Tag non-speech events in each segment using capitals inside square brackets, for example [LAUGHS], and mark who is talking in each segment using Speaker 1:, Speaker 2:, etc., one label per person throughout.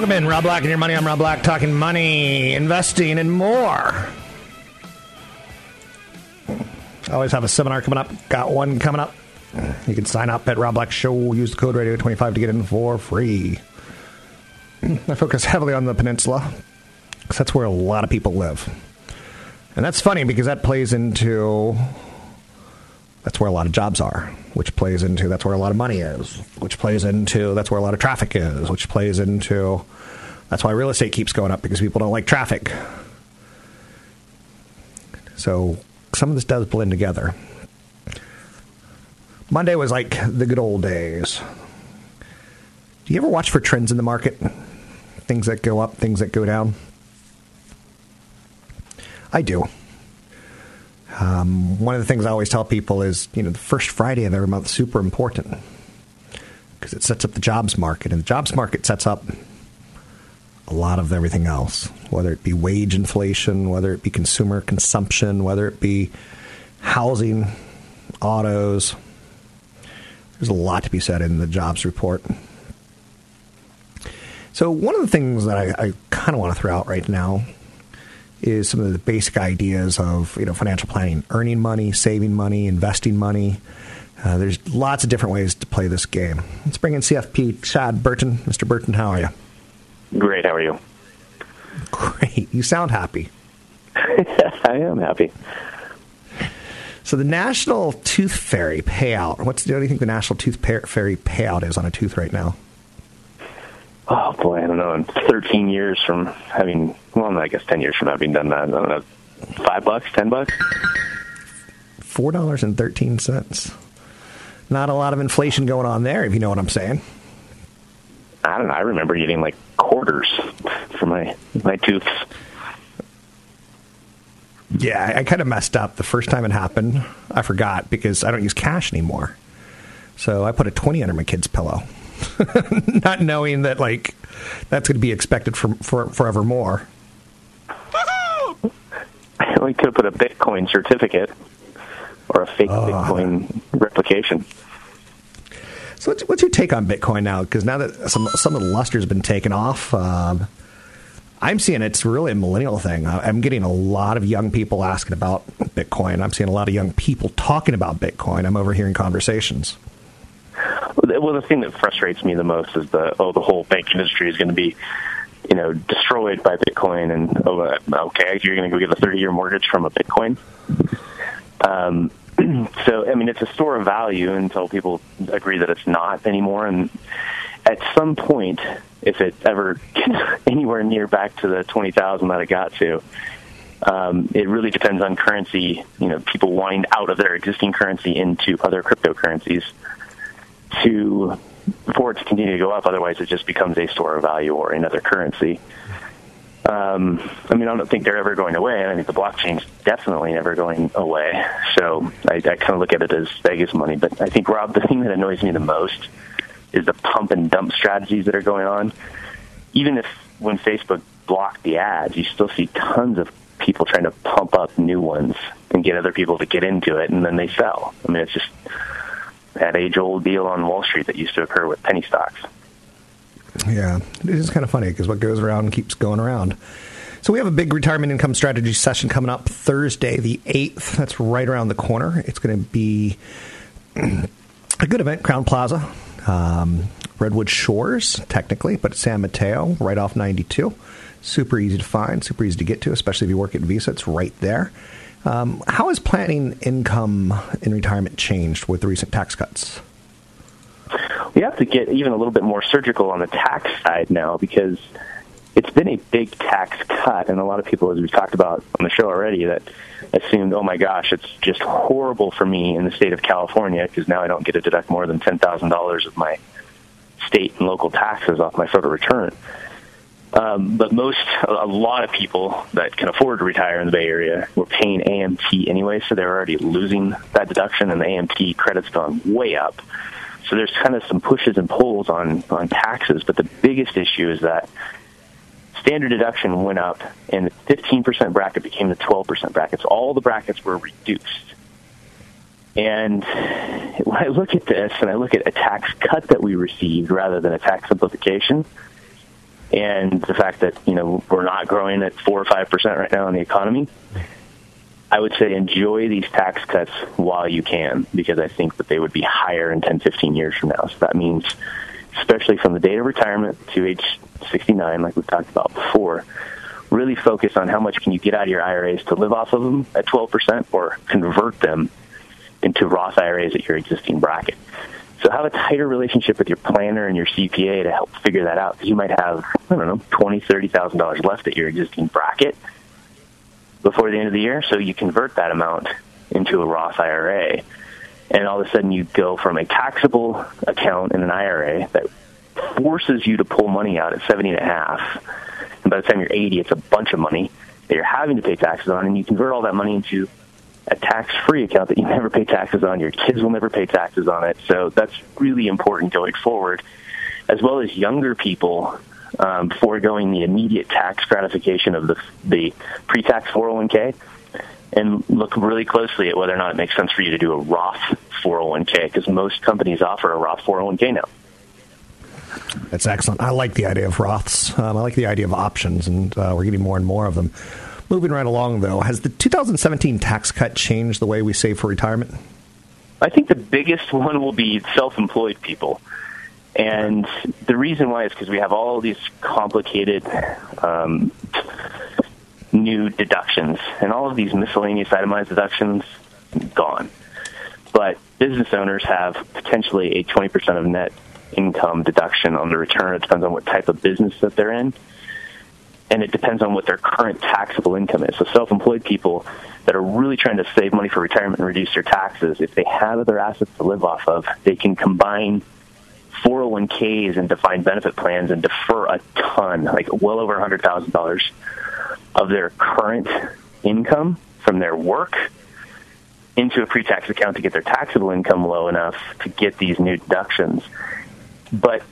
Speaker 1: Welcome in, Rob Black and your money. I'm Rob Black, talking money, investing, and more. I always have a seminar coming up. Got one coming up. You can sign up at Rob Black Show. Use the code Radio25 to get in for free. I focus heavily on the peninsula because that's where a lot of people live. And that's funny because that plays into that's where a lot of jobs are, which plays into that's where a lot of money is, which plays into that's where a lot of traffic is, which plays into that's why real estate keeps going up because people don't like traffic. So some of this does blend together. Monday was like the good old days. Do you ever watch for trends in the market? Things that go up, things that go down? I do. Um, one of the things I always tell people is, you know, the first Friday of every month is super important because it sets up the jobs market, and the jobs market sets up a lot of everything else, whether it be wage inflation, whether it be consumer consumption, whether it be housing, autos. There's a lot to be said in the jobs report. So, one of the things that I, I kind of want to throw out right now is some of the basic ideas of you know financial planning, earning money, saving money, investing money. Uh, there's lots of different ways to play this game. Let's bring in CFP Chad Burton. Mr. Burton, how are you?
Speaker 2: Great. How are you?
Speaker 1: Great. You sound happy. [LAUGHS]
Speaker 2: I am happy.
Speaker 1: So the National Tooth Fairy payout. What's what do you think the National Tooth Fairy payout is on a tooth right now?
Speaker 2: Oh boy, I don't know. In 13 years from having, well, I guess 10 years from having done that, I don't know, five bucks, ten bucks,
Speaker 1: four dollars and thirteen cents. Not a lot of inflation going on there, if you know what I'm saying.
Speaker 2: I don't know. I remember getting like quarters for my my tooths.
Speaker 1: Yeah, I, kind of messed up the first time it happened. I forgot because I don't use cash anymore. So I put a twenty under my kid's pillow. [LAUGHS] not knowing that like that's going to be expected for, for forevermore. [LAUGHS]
Speaker 2: We could have put a Bitcoin certificate or a fake
Speaker 1: Oh.
Speaker 2: Bitcoin replication.
Speaker 1: So what's, what's your take on Bitcoin now? Because now that some some of the luster's been taken off, um, I'm seeing it's really a millennial thing. I'm getting a lot of young people asking about Bitcoin. I'm seeing a lot of young people talking about Bitcoin. I'm overhearing conversations.
Speaker 2: Well, the thing that frustrates me the most is the oh, the whole banking industry is going to be, you know, destroyed by Bitcoin, and oh, uh, okay, you're going to go get a 30 year mortgage from a Bitcoin. Um, [CLEARS THROAT] so, I mean, it's a store of value until people agree that it's not anymore, and at some point, if it ever [LAUGHS] gets anywhere near back to the 20,000 that it got to. Um, it really depends on currency. You know, people wind out of their existing currency into other cryptocurrencies to for it to continue to go up. Otherwise, it just becomes a store of value or another currency. Um, I mean, I don't think they're ever going away. I think the blockchain's definitely never going away. So I, I kind of look at it as Vegas money. But I think, Rob, the thing that annoys me the most is the pump and dump strategies that are going on. Even if when Facebook blocked the ads, you still see tons of people trying to pump up new ones and get other people to get into it, and then they sell. I mean, it's just that age-old deal on Wall Street that used to occur with penny stocks.
Speaker 1: Yeah, it is kind of funny because what goes around keeps going around. So we have a big retirement income strategy session coming up Thursday, the eighth. That's right around the corner. It's going to be [CLEARS THROAT] a good event, Crowne Plaza, um, Redwood Shores, technically, but San Mateo, right off 92. Super easy to find, super easy to get to, especially if you work at Visa. It's right there. Um, how has planning income in retirement changed with the recent tax cuts?
Speaker 2: We have to get even a little bit more surgical on the tax side now because it's been a big tax cut, and a lot of people, as we've talked about on the show already, that assumed, oh my gosh, it's just horrible for me in the state of California because now I don't get to deduct more than ten thousand dollars of my state and local taxes off my federal return. Um, but most, a lot of people that can afford to retire in the Bay Area were paying AMT anyway, so they're already losing that deduction, and the AMT credit's gone way up. So there's kind of some pushes and pulls on on taxes, but the biggest issue is that standard deduction went up, and the 15% bracket became the 12% brackets. All the brackets were reduced. And when I look at this, and I look at a tax cut that we received rather than a tax simplification, and the fact that you know we're not growing at four or five percent right now in the economy, I would say enjoy these tax cuts while you can because I think that they would be higher in 10, 15 years from now. So that means, especially from the date of retirement to age 69, like we've talked about before, really focus on how much can you get out of your IRAs to live off of them at 12% or convert them into Roth IRAs at your existing bracket. So have a tighter relationship with your planner and your CPA to help figure that out. You might have, I don't know, twenty, thirty thousand dollars left at your existing bracket before the end of the year. So you convert that amount into a Roth IRA, and all of a sudden you go from a taxable account in an IRA that forces you to pull money out at seventy and a half, and by the time you're eighty, it's a bunch of money that you're having to pay taxes on, and you convert all that money into a tax-free account that you never pay taxes on. Your kids will never pay taxes on it. So that's really important going forward, as well as younger people um, foregoing the immediate tax gratification of the, the pre-tax 401k and look really closely at whether or not it makes sense for you to do a Roth 401k because most companies offer a Roth 401k now.
Speaker 1: That's excellent. I like the idea of Roths. Um, I like the idea of options, and uh, we're getting more and more of them. Moving right along, though, has the 2017 tax cut changed the way we save for retirement?
Speaker 2: I think the biggest [LAUGHS] one will be self-employed people. And the reason why is because we have all these complicated um, new deductions, and all of these miscellaneous itemized deductions gone. But business owners have potentially a 20% of net income deduction on the return. It depends on what type of business that they're in and it depends on what their current taxable income is. So self-employed people that are really trying to save money for retirement and reduce their taxes, if they have other assets to live off of, they can combine 401ks and defined benefit plans and defer a ton, like well over $100,000 of their current income from their work into a pre-tax account to get their taxable income low enough to get these new deductions but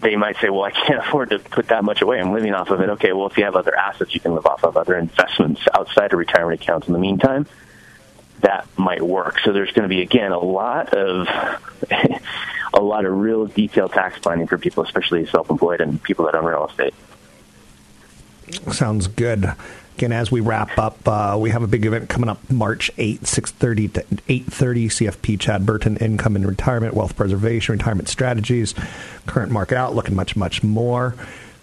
Speaker 2: they might say, well, I can't [LAUGHS] afford to put that much away. I'm living off of it. Okay, well, if you have other assets you can live off of, other investments outside of retirement accounts in the meantime, that might work. So there's going to be, again, a lot of [LAUGHS] a lot of real detailed tax planning for people, especially self-employed and people that own real estate.
Speaker 1: Sounds good. Again, as we wrap up, uh, we have a big event coming up March 8th, 6.30 to 8.30, CFP Chad Burton, Income and Retirement, Wealth Preservation, Retirement Strategies, Current Market Outlook, and much, much more.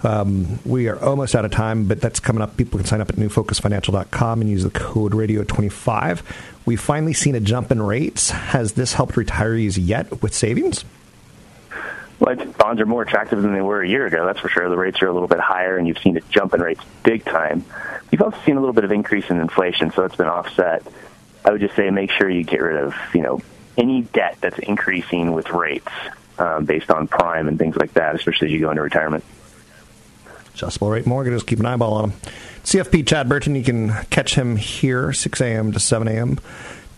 Speaker 1: Um, we are almost out of time, but that's coming up. People can sign up at newfocusfinancial.com and use the code radio25. We've finally seen a jump in rates. Has this helped retirees yet with savings?
Speaker 2: Well, bonds are more attractive than they were a year ago. That's for sure. The rates are a little bit higher, and you've seen a jump in rates big time. You've also seen a little bit of increase in inflation, so it's been offset. I would just say make sure you get rid of, you know, any debt that's increasing with rates um, based on prime and things like that, especially as you go into retirement.
Speaker 1: Adjustable rate mortgages. Keep an eyeball on them. CFP Chad Burton, you can catch him here 6 a.m. to 7 a.m.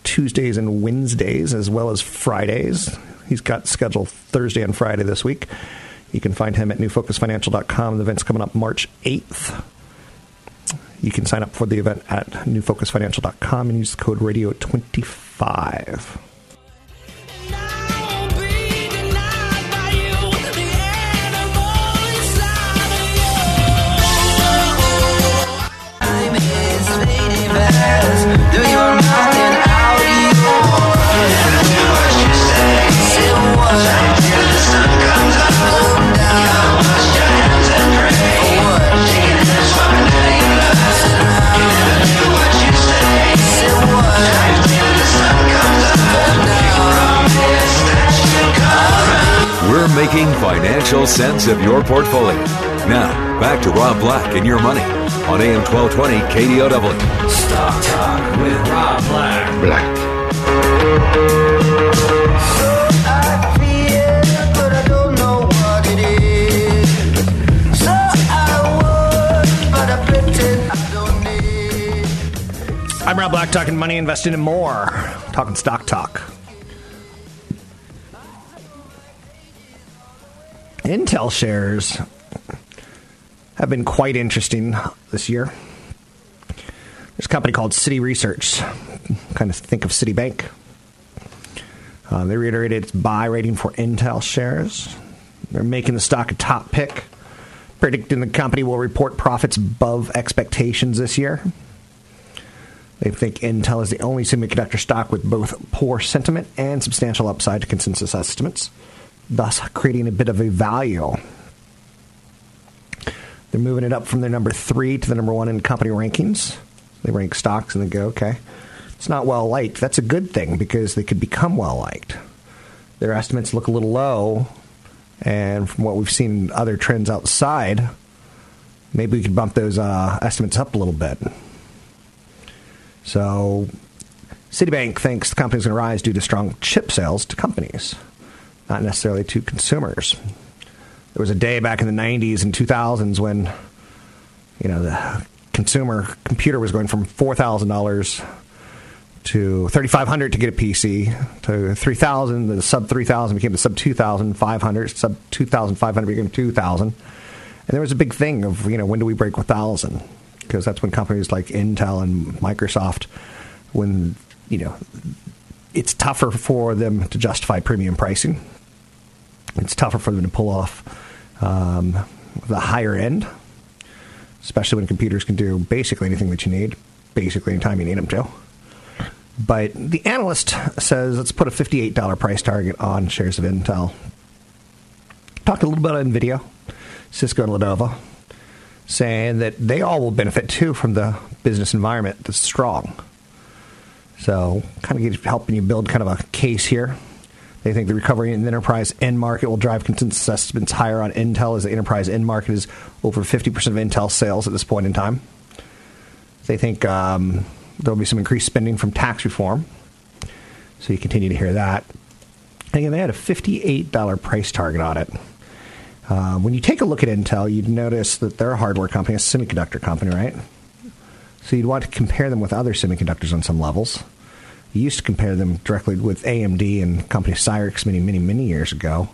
Speaker 1: Tuesdays and Wednesdays, as well as Fridays. He's got scheduled Thursday and Friday this week. You can find him at newfocusfinancial.com. The event's coming up March 8th. You can sign up for the event at newfocusfinancial.com and use the code radio25.
Speaker 3: Making financial sense of your portfolio. Now, back to Rob Black and your money on AM 1220 KDOW.
Speaker 4: Stock Talk with Rob Black. Black. I feel, but I don't know what it is.
Speaker 1: So I'm thinking I don't need. I'm Rob Black, talking money, investing, and more. Talking stock talk. Intel shares have been quite interesting this year. There's a company called Citi Research. Kind of think of Citibank. Uh, they reiterated its buy rating for Intel shares. They're making the stock a top pick, predicting the company will report profits above expectations this year. They think Intel is the only semiconductor stock with both poor sentiment and substantial upside to consensus estimates, thus creating a bit of a value. They're moving it up from their number three to the number one in company rankings. They rank stocks and they go, okay, it's not well liked. That's a good thing because they could become well liked. Their estimates look a little low, and from what we've seen in other trends outside, maybe we could bump those uh, estimates up a little bit. So, Citibank thinks the company is going to rise due to strong chip sales to companies, not necessarily to consumers. There was a day back in the 90s and 2000s when, you know, the consumer computer was going from $4,000 to 3500 to get a PC, to 3000 the sub 3000 became the sub 2500, sub 2500 became 2000. And there was a big thing of, you know, when do we break 1000? Because that's when companies like Intel and Microsoft when, you know, it's tougher for them to justify premium pricing. It's tougher for them to pull off um, the higher end, especially when computers can do basically anything that you need, basically anytime you need them to. But the analyst says let's put a $58 price target on shares of Intel. Talked a little bit about NVIDIA, Cisco, and Lenovo, saying that they all will benefit too from the business environment that's strong. So, kind of helping you build kind of a case here. They think the recovery in the enterprise end market will drive consensus estimates higher on Intel as the enterprise end market is over 50% of Intel sales at this point in time. They think um, there will be some increased spending from tax reform. So you continue to hear that. And again, they had a $58 price target on it. Uh, when you take a look at Intel, you'd notice that they're a hardware company, a semiconductor company, right? So you'd want to compare them with other semiconductors on some levels. You used to compare them directly with AMD and company Cyrix many, many, many years ago.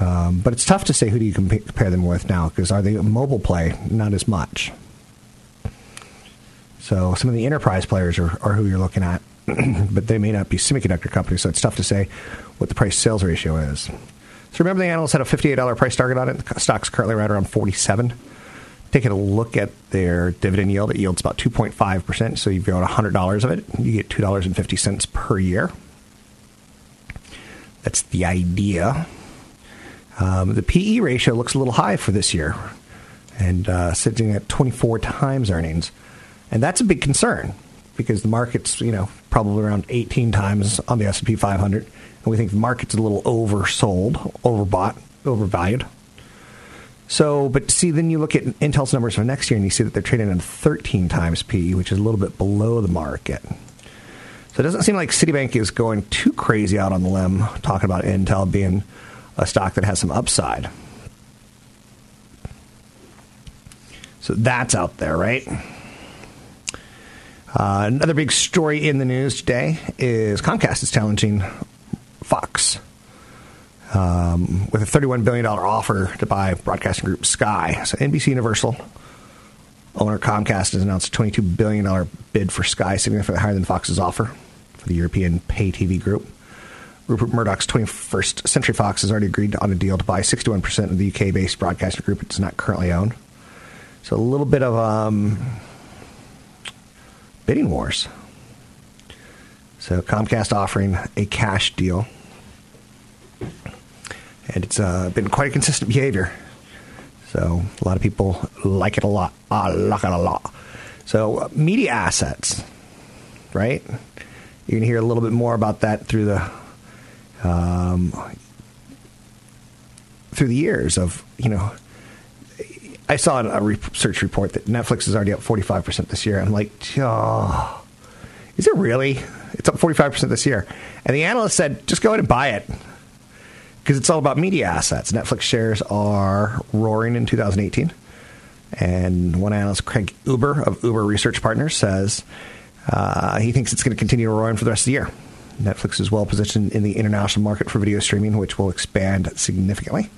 Speaker 1: Um, but it's tough to say who do you compa- compare them with now because are they mobile play? Not as much. So some of the enterprise players are, are who you're looking at, [CLEARS THROAT] but they may not be semiconductor companies. So it's tough to say what the price sales ratio is. So remember, the analysts had a $58 price target on it. The stock's currently right around 47. Taking a look at their dividend yield, it yields about 2.5%. So you've got $100 of it, you get $2.50 per year. That's the idea. Um, the PE ratio looks a little high for this year and uh, sitting at 24 times earnings. And that's a big concern because the market's, you know, probably around 18 times on the S&P 500. And we think the market's a little oversold, overbought, overvalued. So, but see, then you look at Intel's numbers for next year and you see that they're trading at 13 times P, which is a little bit below the market. So it doesn't seem like Citibank is going too crazy out on the limb talking about Intel being a stock that has some upside. So that's out there, right? Uh, another big story in the news today is Comcast is challenging Fox um, with a $31 billion offer to buy broadcasting group Sky. So NBC Universal owner Comcast has announced a $22 billion bid for Sky, significantly higher than Fox's offer for the European pay TV group. Rupert Murdoch's 21st Century Fox has already agreed on a deal to buy 61% of the UK based broadcasting group it does not currently own. So a little bit of um, bidding wars. So Comcast offering a cash deal. And it's uh, been quite a consistent behavior. So a lot of people like it a lot. I like it a lot. So uh, media assets, right? You're to hear a little bit more about that through the um, through the years of you know. I saw a research report that Netflix is already up 45% this year. I'm like, oh, is it really? It's up 45% this year. And the analyst said, just go ahead and buy it because it's all about media assets. Netflix shares are roaring in 2018. And one analyst, Craig Huber of Huber Research Partners, says uh, he thinks it's going to continue roaring for the rest of the year. Netflix is well positioned in the international market for video streaming, which will expand significantly.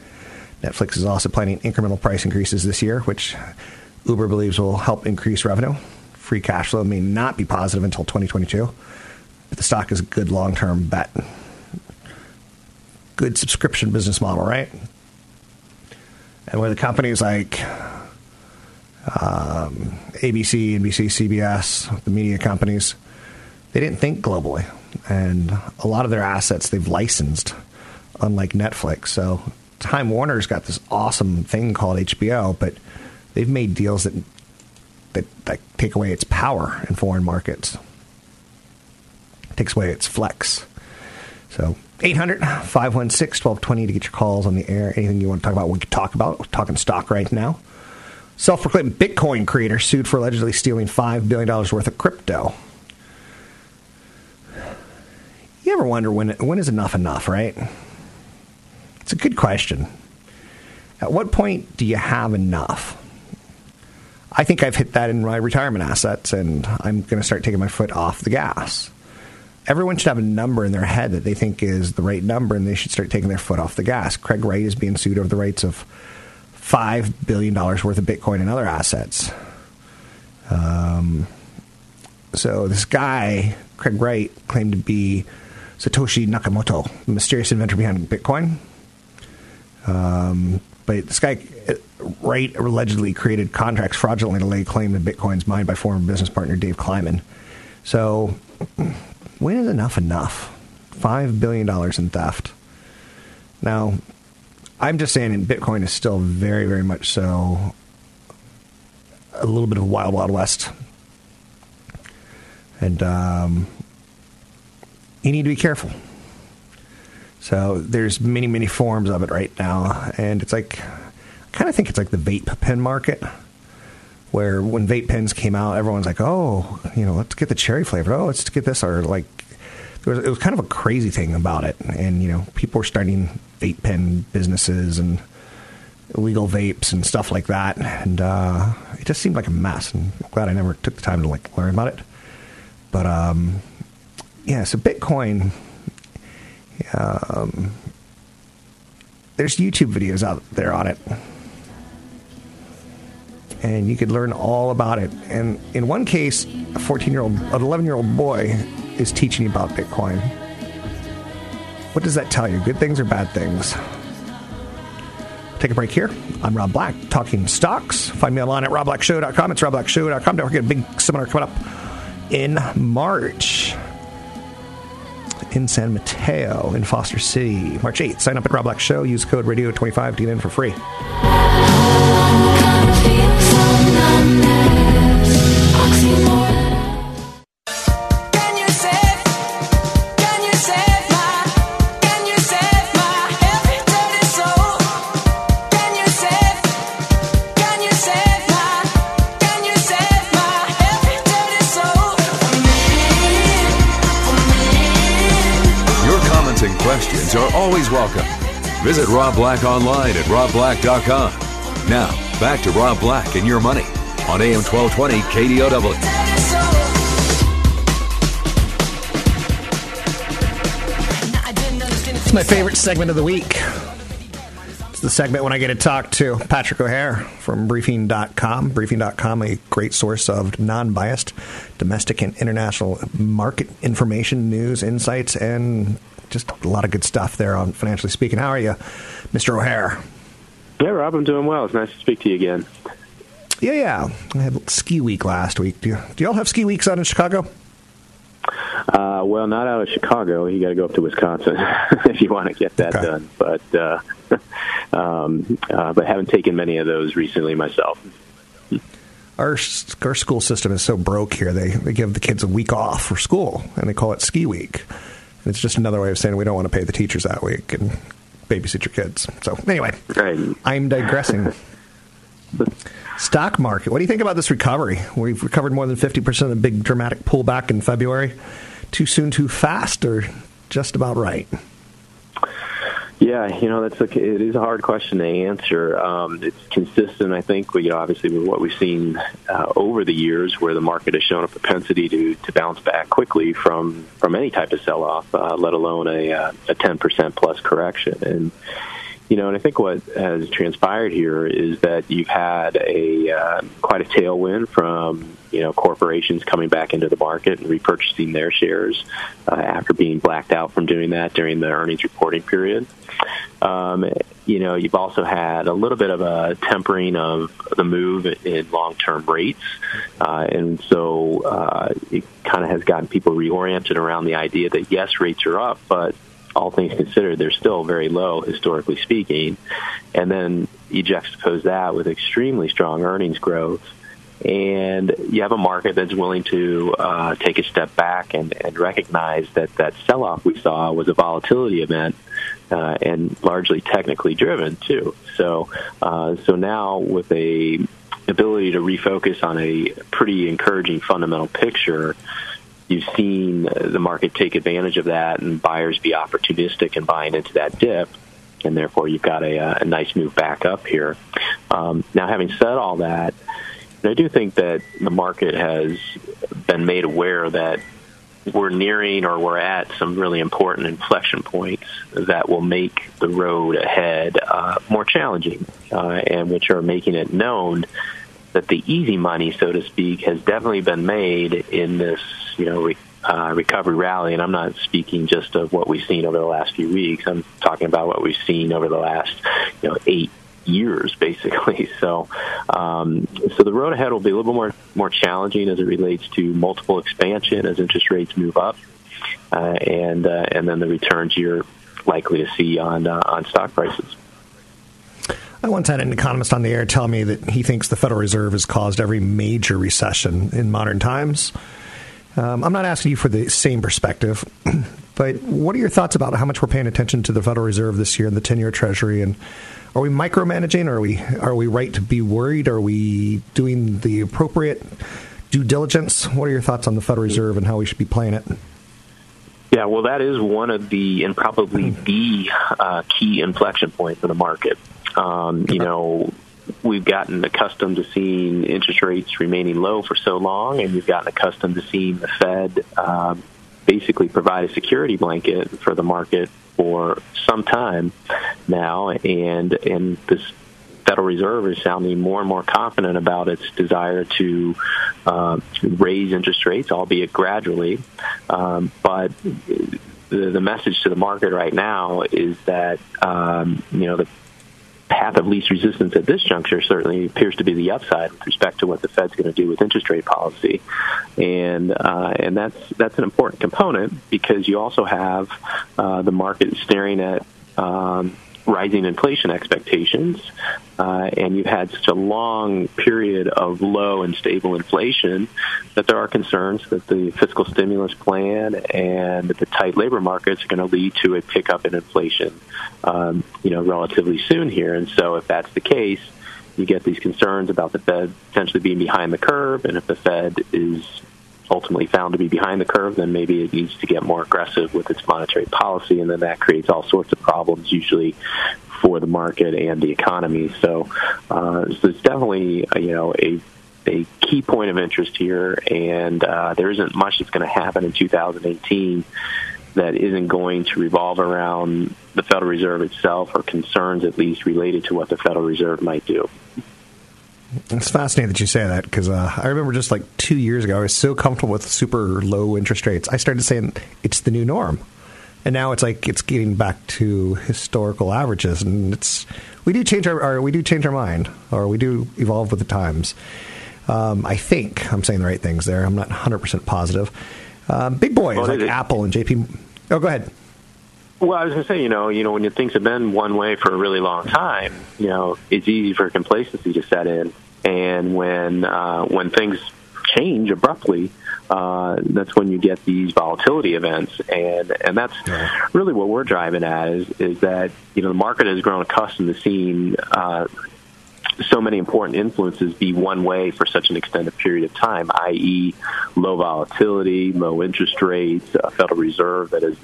Speaker 1: Netflix is also planning incremental price increases this year, which Huber believes will help increase revenue. Free cash flow may not be positive until 2022, but the stock is a good long term bet. Good subscription business model, right? And where the companies like um, ABC, NBC, CBS, the media companies, they didn't think globally. And a lot of their assets they've licensed, unlike Netflix. So Time Warner's got this awesome thing called HBO, but they've made deals that that, that take away its power in foreign markets. Takes away its flex. So 800 516 1220 to get your calls on the air. Anything you want to talk about, we can talk about. We're talking stock right now. Self proclaimed Bitcoin creator sued for allegedly stealing $5 billion worth of crypto. You ever wonder when, when is enough enough, right? It's a good question. At what point do you have enough? I think I've hit that in my retirement assets, and I'm going to start taking my foot off the gas. Everyone should have a number in their head that they think is the right number, and they should start taking their foot off the gas. Craig Wright is being sued over the rights of $5 billion worth of Bitcoin and other assets. Um, so this guy, Craig Wright, claimed to be Satoshi Nakamoto, the mysterious inventor behind Bitcoin. Um, but this guy, Wright, allegedly created contracts fraudulently to lay claim to Bitcoin's mined by former business partner Dave Kleiman. So, when is enough enough? $5 billion in theft. Now, I'm just saying Bitcoin is still very, very much so a little bit of wild, wild west. And um, you need to be careful. So there's many, many forms of it right now, and it's like I kind of think it's like the vape pen market, where when vape pens came out, everyone's like, "Oh, you know, let's get the cherry flavor. Oh, let's get this." Or like, was, it was kind of a crazy thing about it, and you know, people were starting vape pen businesses and illegal vapes and stuff like that, and uh, it just seemed like a mess. And I'm glad I never took the time to like learn about it. But um, yeah, so Bitcoin um, there's YouTube videos out there on it. And you could learn all about it. And in one case, a 14 year old, an 11 year old boy is teaching you about Bitcoin. What does that tell you? Good things or bad things? Take a break here. I'm Rob Black, talking stocks. Find me online at robblackshow.com. It's robblackshow.com. Don't forget a big seminar coming up in March in San Mateo in Foster City, March 8th. Sign up at Rob Black Show. Use code radio25 to get in for free.
Speaker 3: Questions are always welcome. Visit Rob Black online at robblack.com. Now, Back to Rob Black and your money on AM 1220 KDOW.
Speaker 1: It's my favorite segment of the week. It's the segment when I get to talk to Patrick O'Hare from Briefing.com. Briefing.com, a great source of non biased domestic and international market information, news, insights, and just a lot of good stuff there on Financially Speaking. How are you, Mr. O'Hare?
Speaker 5: Yeah, Rob, I'm doing well. It's nice to speak to you again.
Speaker 1: Yeah, yeah. I had ski week last week. Do, you, do y'all have ski weeks out in Chicago?
Speaker 5: Uh, well, not out of Chicago. You got to go up to Wisconsin [LAUGHS] if you want to get that
Speaker 1: Okay.
Speaker 5: done. But uh, [LAUGHS] um, uh, but haven't taken many of those recently myself.
Speaker 1: Our, our school system is so broke here. They, they give the kids a week off for school, and they call it ski week. And it's just another way of saying we don't want to pay the teachers that week and babysit your kids. So, anyway,
Speaker 5: Right.
Speaker 1: I'm digressing. [LAUGHS] Stock market. What do you think about this recovery? We've recovered more than 50% of the big dramatic pullback in February. Too soon, too fast, or just about right?
Speaker 5: Yeah, you know that's a, it is a hard question to answer. Um, it's consistent, I think, you know, obviously with what we've seen uh, over the years, where the market has shown a propensity to, to bounce back quickly from from any type of sell off, uh, let alone a uh, a ten percent plus correction. And you know, and I think what has transpired here is that you've had a uh, quite a tailwind from you know corporations coming back into the market and repurchasing their shares uh, after being blacked out from doing that during the earnings reporting period. Um, you know, you've also had a little bit of a tempering of the move in long-term rates, uh, and so uh, it kind of has gotten people reoriented around the idea that yes, rates are up, but all things considered, they're still very low, historically speaking. And then you juxtapose that with extremely strong earnings growth, and you have a market that's willing to uh, take a step back and, and recognize that that sell-off we saw was a volatility event. Uh, and largely technically driven too. So, uh, so now with a ability to refocus on a pretty encouraging fundamental picture, you've seen the market take advantage of that and buyers be opportunistic in buying into that dip. And therefore, you've got a, a nice move back up here. Um, now, having said all that, I do think that the market has been made aware that we're nearing or we're at some really important inflection points that will make the road ahead uh, more challenging uh, and which are making it known that the easy money, so to speak, has definitely been made in this, you know, re- uh, recovery rally. And I'm not speaking just of what we've seen over the last few weeks. I'm talking about what we've seen over the last, you know, eight years, [LAUGHS] basically. So, um, so the road ahead will be a little bit more more challenging as it relates to multiple expansion as interest rates move up, uh, and uh, and then the returns you're likely to see on uh, on stock prices.
Speaker 1: I once had an economist on the air tell me that he thinks the Federal Reserve has caused every major recession in modern times. Um, I'm not asking you for the same perspective, [CLEARS THROAT] but what are your thoughts about how much we're paying attention to the Federal Reserve this year and the 10-year Treasury? And are we micromanaging? Are we are we right to be worried? Are we doing the appropriate due diligence? What are your thoughts on the Federal Reserve and how we should be playing it?
Speaker 5: Yeah, well, that is one of the and probably the uh, key inflection points in the market. Um, you know, we've gotten accustomed to seeing interest rates remaining low for so long, and we've gotten accustomed to seeing the Fed um, basically provide a security blanket for the market for some time now, and and this Federal Reserve is sounding more and more confident about its desire to uh, raise interest rates, albeit gradually. Um, but the, the message to the market right now is that um, you know the path of least resistance at this juncture certainly appears to be the upside with respect to what the Fed's going to do with interest rate policy, and uh, and that's that's an important component because you also have uh, the market staring at. Um, rising inflation expectations, uh, and you've had such a long period of low and stable inflation that there are concerns that the fiscal stimulus plan and the tight labor markets are going to lead to a pickup in inflation, um, you know, relatively soon here. And so, if that's the case, you get these concerns about the Fed potentially being behind the curve, and if the Fed is ultimately found to be behind the curve, then maybe it needs to get more aggressive with its monetary policy, and then that creates all sorts of problems, usually for the market and the economy. So, uh, so it's definitely uh, you know a a key point of interest here, and uh, there isn't much that's going to happen in 2018 that isn't going to revolve around the Federal Reserve itself or concerns at least related to what the Federal Reserve might do.
Speaker 1: It's fascinating that you say that because uh, I remember just like two years ago, I was so comfortable with super low interest rates. I started saying it's the new norm, and now it's like it's getting back to historical averages, and it's we do change our, our we do change our mind, or we do evolve with the times. Um, I think I'm saying the right things there. I'm not 100 percent positive. Um, big boys well, like it, Apple and JP. Oh, go ahead.
Speaker 5: Well, I was going to say, you know, you know, when things have been one way for a really long time, you know, it's easy for complacency to set in, and when uh, when things change abruptly, uh, that's when you get these volatility events, and and that's yeah. really what we're driving at is is that you know the market has grown accustomed to seeing uh, so many important influences be one way for such an extended period of time, i.e., low volatility, low interest rates, a Federal Reserve that is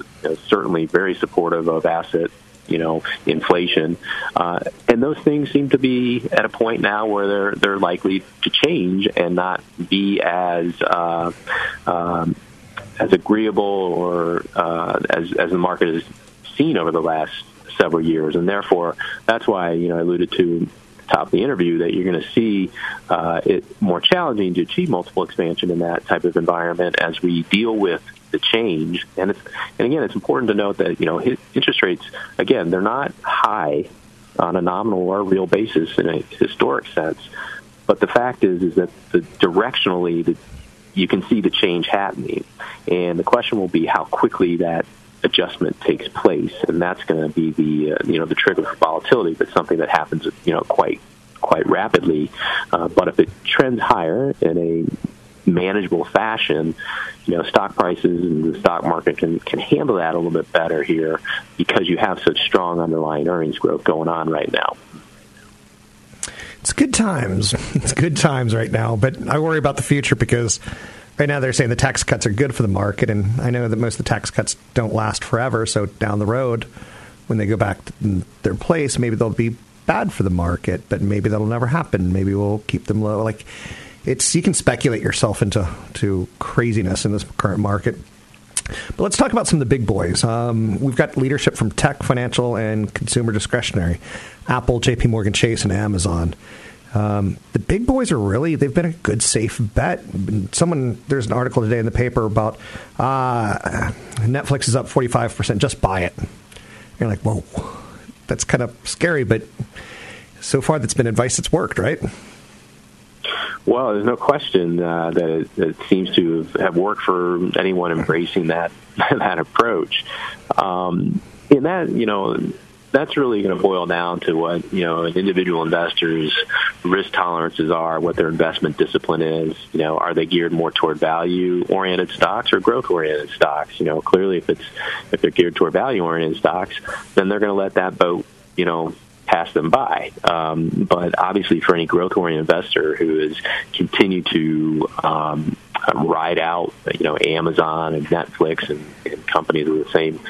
Speaker 5: certainly very supportive of asset you know inflation, uh, and those things seem to be at a point now where they're they're likely to change and not be as uh, um, as agreeable or uh, as as the market has seen over the last several years, and therefore that's why you know I alluded to top of the interview that you're going to see uh, it more challenging to achieve multiple expansion in that type of environment as we deal with the change. And it's and again, it's important to note that you know interest rates again they're not high on a nominal or real basis in a historic sense. But the fact is, is that the, directionally, the, you can see the change happening, and the question will be how quickly that adjustment takes place, and that's going to be the uh, you know the trigger for volatility. But something that happens you know quite quite rapidly. Uh, but if it trends higher in a manageable fashion, you know, stock prices and the stock market can can handle that a little bit better here because you have such strong underlying earnings growth going on right now.
Speaker 1: It's good times. [LAUGHS] It's good times right now, but I worry about the future because right now they're saying the tax cuts are good for the market, and I know that most of the tax cuts don't last forever. So down the road, when they go back to their place, maybe they'll be bad for the market, but maybe that'll never happen. Maybe we'll keep them low. Like it's you can speculate yourself into to craziness in this current market. But let's talk about some of the big boys. Um, we've got leadership from tech, financial, and consumer discretionary. Apple, J.P. Morgan Chase, and Amazon. Um, the big boys are really they've been a good safe bet. Someone there's an article today in the paper about uh, Netflix is up 45 percent. Just buy it. You're like, whoa, that's kind of scary, but so far that's been advice that's worked, right?
Speaker 5: Well, there's no question uh, that it, it, seems to have worked for anyone embracing that [LAUGHS] that approach. Um, in that, you know, that's really going to boil down to what you know an individual investor's risk tolerances are, what their investment discipline is. You know, are they geared more toward value-oriented stocks or growth-oriented stocks? You know, clearly, if it's if they're geared toward value-oriented stocks, then they're going to let that boat, you know, pass them by. Um, but obviously, for any growth-oriented investor who has continued to um, ride out, you know, Amazon and Netflix and, and companies with the same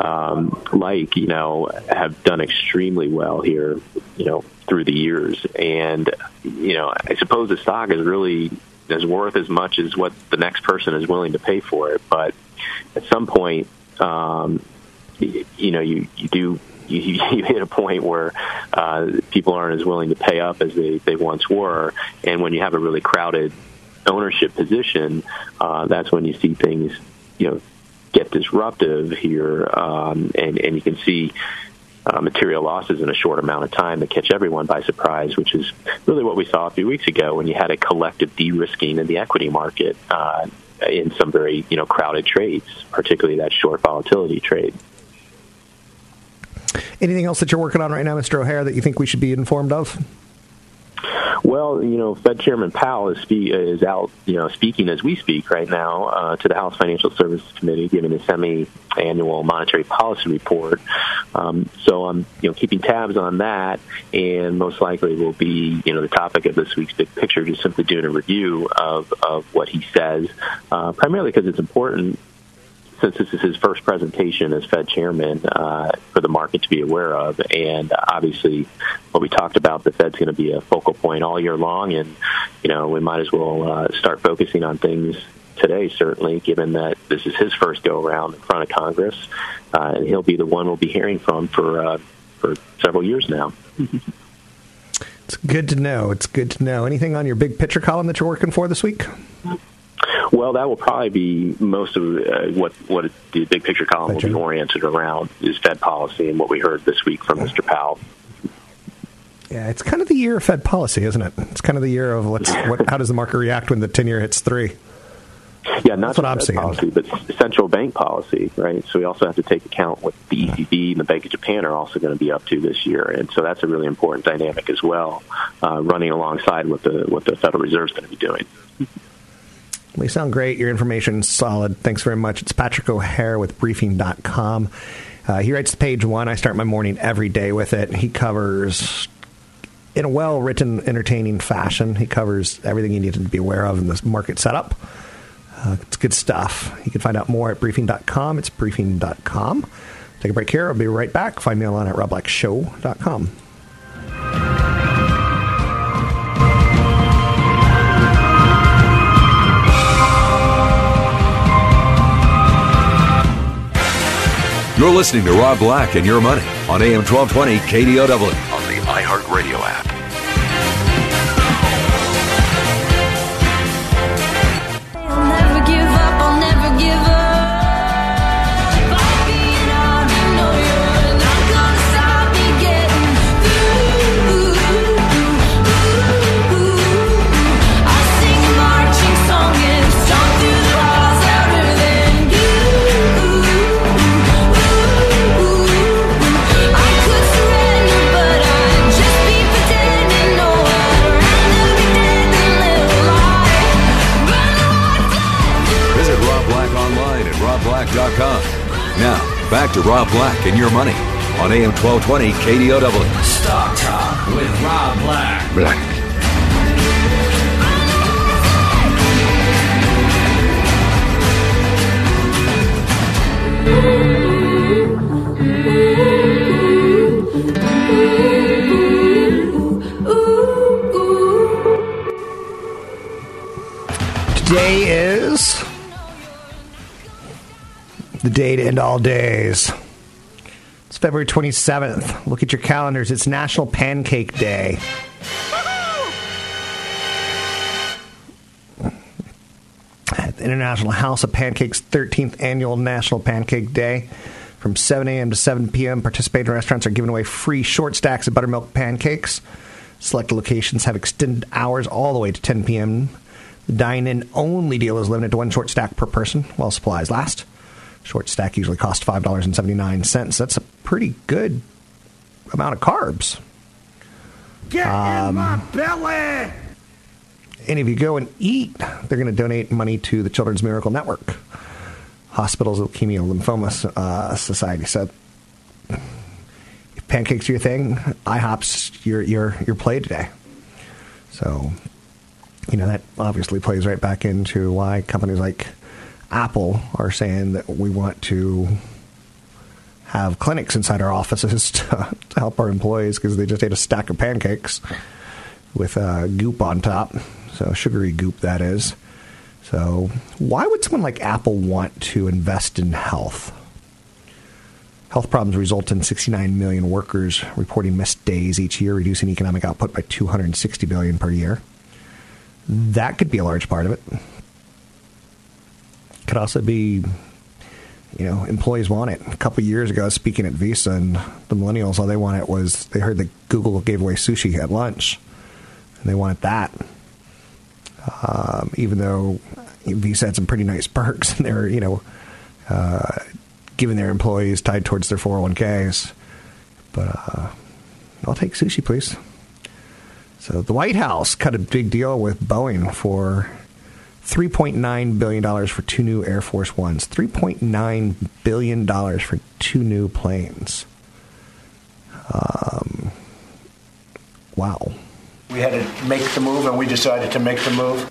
Speaker 5: um, like you know have done extremely well here you know through the years. And you know I suppose the stock is really is worth as much as what the next person is willing to pay for it. But at some point um, you, you know you you do [LAUGHS] you, you hit a point where uh, people aren't as willing to pay up as they, they once were, and when you have a really crowded ownership position, uh, that's when you see things, you know, get disruptive here, um, and and you can see. Uh, material losses in a short amount of time that catch everyone by surprise, which is really what we saw a few weeks ago when you had a collective de-risking in the equity market uh, in some very you know crowded trades, particularly that short volatility trade.
Speaker 1: Anything else that you're working on right now, Mr. O'Hare, that you think we should be informed of?
Speaker 5: Well, you know, Fed Chairman Powell is, spe- is out, you know, speaking as we speak right now uh, to the House Financial Services Committee, giving a semi-annual monetary policy report. Um, so I'm, you know, keeping tabs on that, and most likely will be, you know, the topic of this week's big picture, just simply doing a review of of what he says, uh, primarily because it's important since this is his first presentation as Fed chairman uh, for the market to be aware of. And obviously, what we talked about, the Fed's going to be a focal point all year long, and you know we might as well uh, start focusing on things today, certainly, given that this is his first go around in front of Congress, uh, and he'll be the one we'll be hearing from for uh, for several years now. [LAUGHS]
Speaker 1: it's good to know. It's good to know. Anything on your big picture column that you're working for this week?
Speaker 5: Well, that will probably be most of uh, what what the big picture column will be oriented around is Fed policy and what we heard this week from Mr. Powell.
Speaker 1: Yeah, it's kind of the year of Fed policy, isn't it? It's kind of the year of [LAUGHS] what, how does the market react when the ten year hits three?
Speaker 5: Yeah, not
Speaker 1: That's what I'm
Speaker 5: Fed policy, but central bank policy, right? So we also have to take account what the ECB and the Bank of Japan are also going to be up to this year, and so that's a really important dynamic as well, uh, running alongside what the what the Federal Reserve is going to be doing.
Speaker 1: You sound great. Your information's solid. Thanks very much. It's Patrick O'Hare with Briefing.com. Uh, he writes page one. I start my morning every day with it. He covers, in a well written, entertaining fashion, he covers everything you need to be aware of in this market setup. Uh, it's good stuff. You can find out more at Briefing.com. It's Briefing.com. Take a break here. I'll be right back. Find me online at robblackshow.com.
Speaker 3: You're listening to Rob Black and Your Money on AM 1220 KDOW.
Speaker 6: On the iHeartRadio app.
Speaker 7: And
Speaker 3: Your Money on AM 1220 KDOW.
Speaker 8: Stock Talk with Rob Black.
Speaker 3: Black.
Speaker 1: Today is the day to end all days. February 27th. Look at your calendars. It's National Pancake Day. The International House of Pancakes 13th Annual National Pancake Day. From 7 a.m. to 7 p.m., participating restaurants are giving away free short stacks of buttermilk pancakes. Select locations have extended hours all the way to 10 p.m. The dine-in only deal is limited to one short stack per person while supplies last. Short stack usually costs five dollars and seventy nine cents. That's a pretty good amount of carbs.
Speaker 8: Get
Speaker 1: Um,
Speaker 8: in my belly!
Speaker 1: And if you go and eat, they're going to donate money to the Children's Miracle Network, Hospitals Leukemia Lymphoma uh, Society. So, if pancakes are your thing, IHOP's your your your play today. So, you know that obviously plays right back into why companies like Apple are saying that we want to have clinics inside our offices [LAUGHS] to, to help our employees because they just ate a stack of pancakes with uh, goop on top. So sugary goop, that is. So why would someone like Apple want to invest in health? Health problems result in 69 million workers reporting missed days each year, reducing economic output by 260 billion per year. That could be a large part of it. Could also be, you know, employees want it. A couple years ago, speaking at Visa, and the millennials all they wanted was they heard that Google gave away sushi at lunch, and they wanted that. Um, even though Visa had some pretty nice [LAUGHS] perks, and they're you know uh, giving their employees tied towards their 401ks. But uh, I'll take sushi, please. So the White House cut a big deal with Boeing for $3.9 billion for two new Air Force Ones. $3.9 billion for two new planes. Um, wow.
Speaker 9: We had to make the move, and we decided to make the move.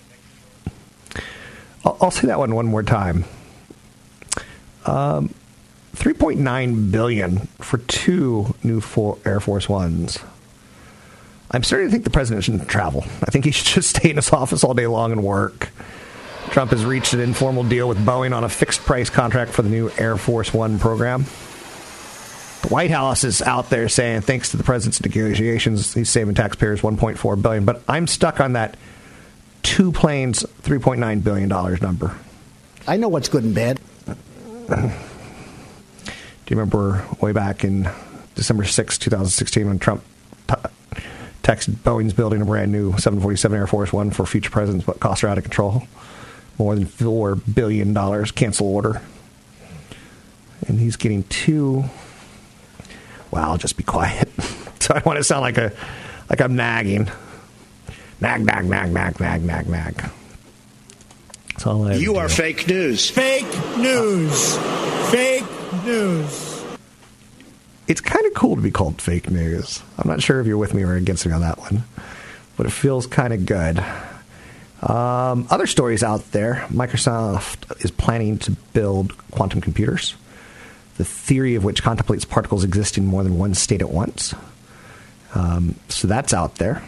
Speaker 1: I'll, I'll say that one one more time. Um, 3.9 billion for two new Air Force Ones. I'm starting to think the president shouldn't travel. I think he should just stay in his [LAUGHS] office all day long and work. Trump has reached an informal deal with Boeing on a fixed price contract for the new Air Force One program. The White House is out there saying, thanks to the president's negotiations, he's saving taxpayers 1.4 billion. But I'm stuck on that two planes, 3.9 billion dollars number.
Speaker 10: I know what's good and bad. [CLEARS THROAT]
Speaker 1: Do you remember way back in December 6, 2016, when Trump t- texted Boeing's building a brand new 747 Air Force One for future presidents, but costs are out of control? More than $4 billion cancel order. And he's getting two. Well, I'll just be quiet. [LAUGHS] so I want to sound like a like I'm nagging. Nag, nag, nag, nag, nag, nag, nag. That's all I
Speaker 8: You are fake news. Fake news. Fake news.
Speaker 1: it's kind of cool to be called fake news. I'm not sure if you're with me or against me on that one, but it feels kind of good. Um, other stories out there Microsoft is planning to build quantum computers, the theory of which contemplates particles existing in more than one state at once. Um, so that's out there.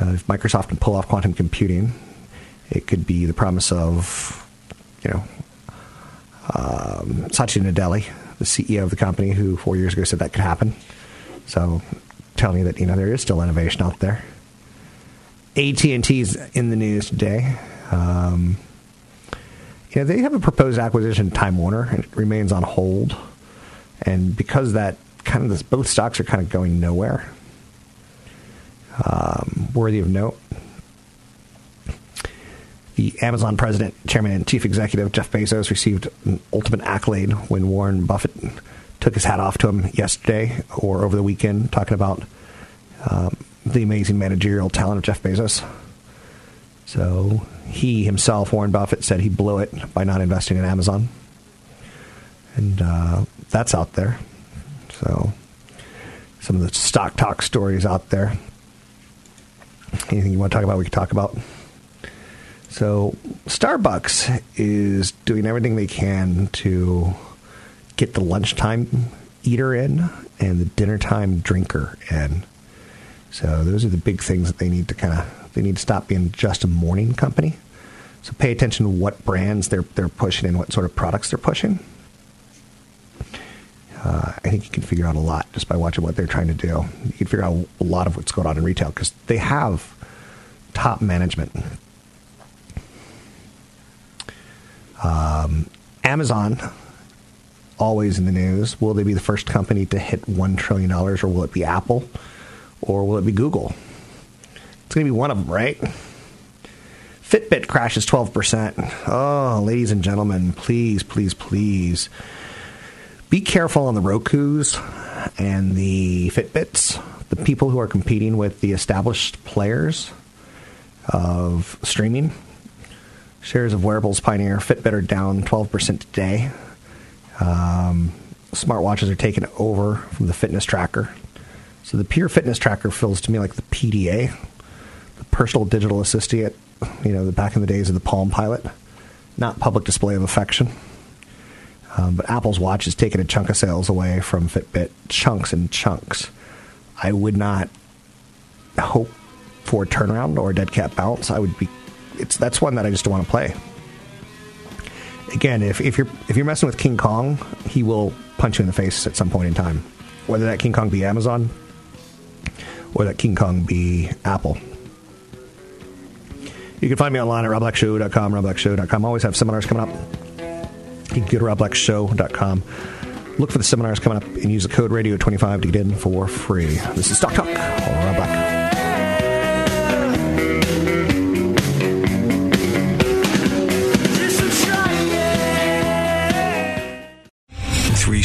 Speaker 1: Uh, if Microsoft can pull off quantum computing, it could be the promise of, you know, um, Satya Nadella, the CEO of the company, who four years ago said that could happen. So, telling you that you know there is still innovation out there. AT and T's in the news today. Um, you know they have a proposed acquisition of Time Warner, and it remains on hold. And because that kind of this, both stocks are kind of going nowhere. Um, worthy of note. The Amazon president, chairman, and chief executive Jeff Bezos received an ultimate accolade when Warren Buffett took his hat off to him yesterday or over the weekend, talking about um, the amazing managerial talent of Jeff Bezos. So he himself, Warren Buffett, said he blew it by not investing in Amazon, and uh, that's out there. So some of the stock talk stories out there. Anything you want to talk about, we can talk about. So, Starbucks is doing everything they can to get the lunchtime eater in and the dinner time drinker in. So, those are the big things that they need to kind of they need to stop being just a morning company. So, pay attention to what brands they're they're pushing and what sort of products they're pushing. Uh, I think you can figure out a lot just by watching what they're trying to do. You can figure out a lot of what's going on in retail because they have top management. Um, Amazon, always in the news. Will they be the first company to hit $1 trillion, or will it be Apple, or will it be Google? It's going to be one of them, right? Fitbit crashes 12%. Oh, ladies and gentlemen, please, please, please be careful on the Rokus and the Fitbits, the people who are competing with the established players of streaming. Shares of wearables pioneer Fitbit are down 12% today. Um, smartwatches are taken over from the fitness tracker. So the pure fitness tracker feels to me like the PDA, the personal digital assistant, you know, the back in the days of the Palm Pilot, not public display of affection. Um, but Apple's watch has taken a chunk of sales away from Fitbit, chunks and chunks. I would not hope for a turnaround or a dead cat bounce. I would be. It's that's one that I just don't want to play. Again, if, if you're if you're messing with King Kong, he will punch you in the face at some point in time. Whether that King Kong be Amazon or that King Kong be Apple. You can find me online at robblackshow.com, robblackshow.com. I always have seminars coming up. You can go to robblackshow.com. Look for the seminars coming up and use the code radio25 to get in for free. This is Stock Talk. Rob Black.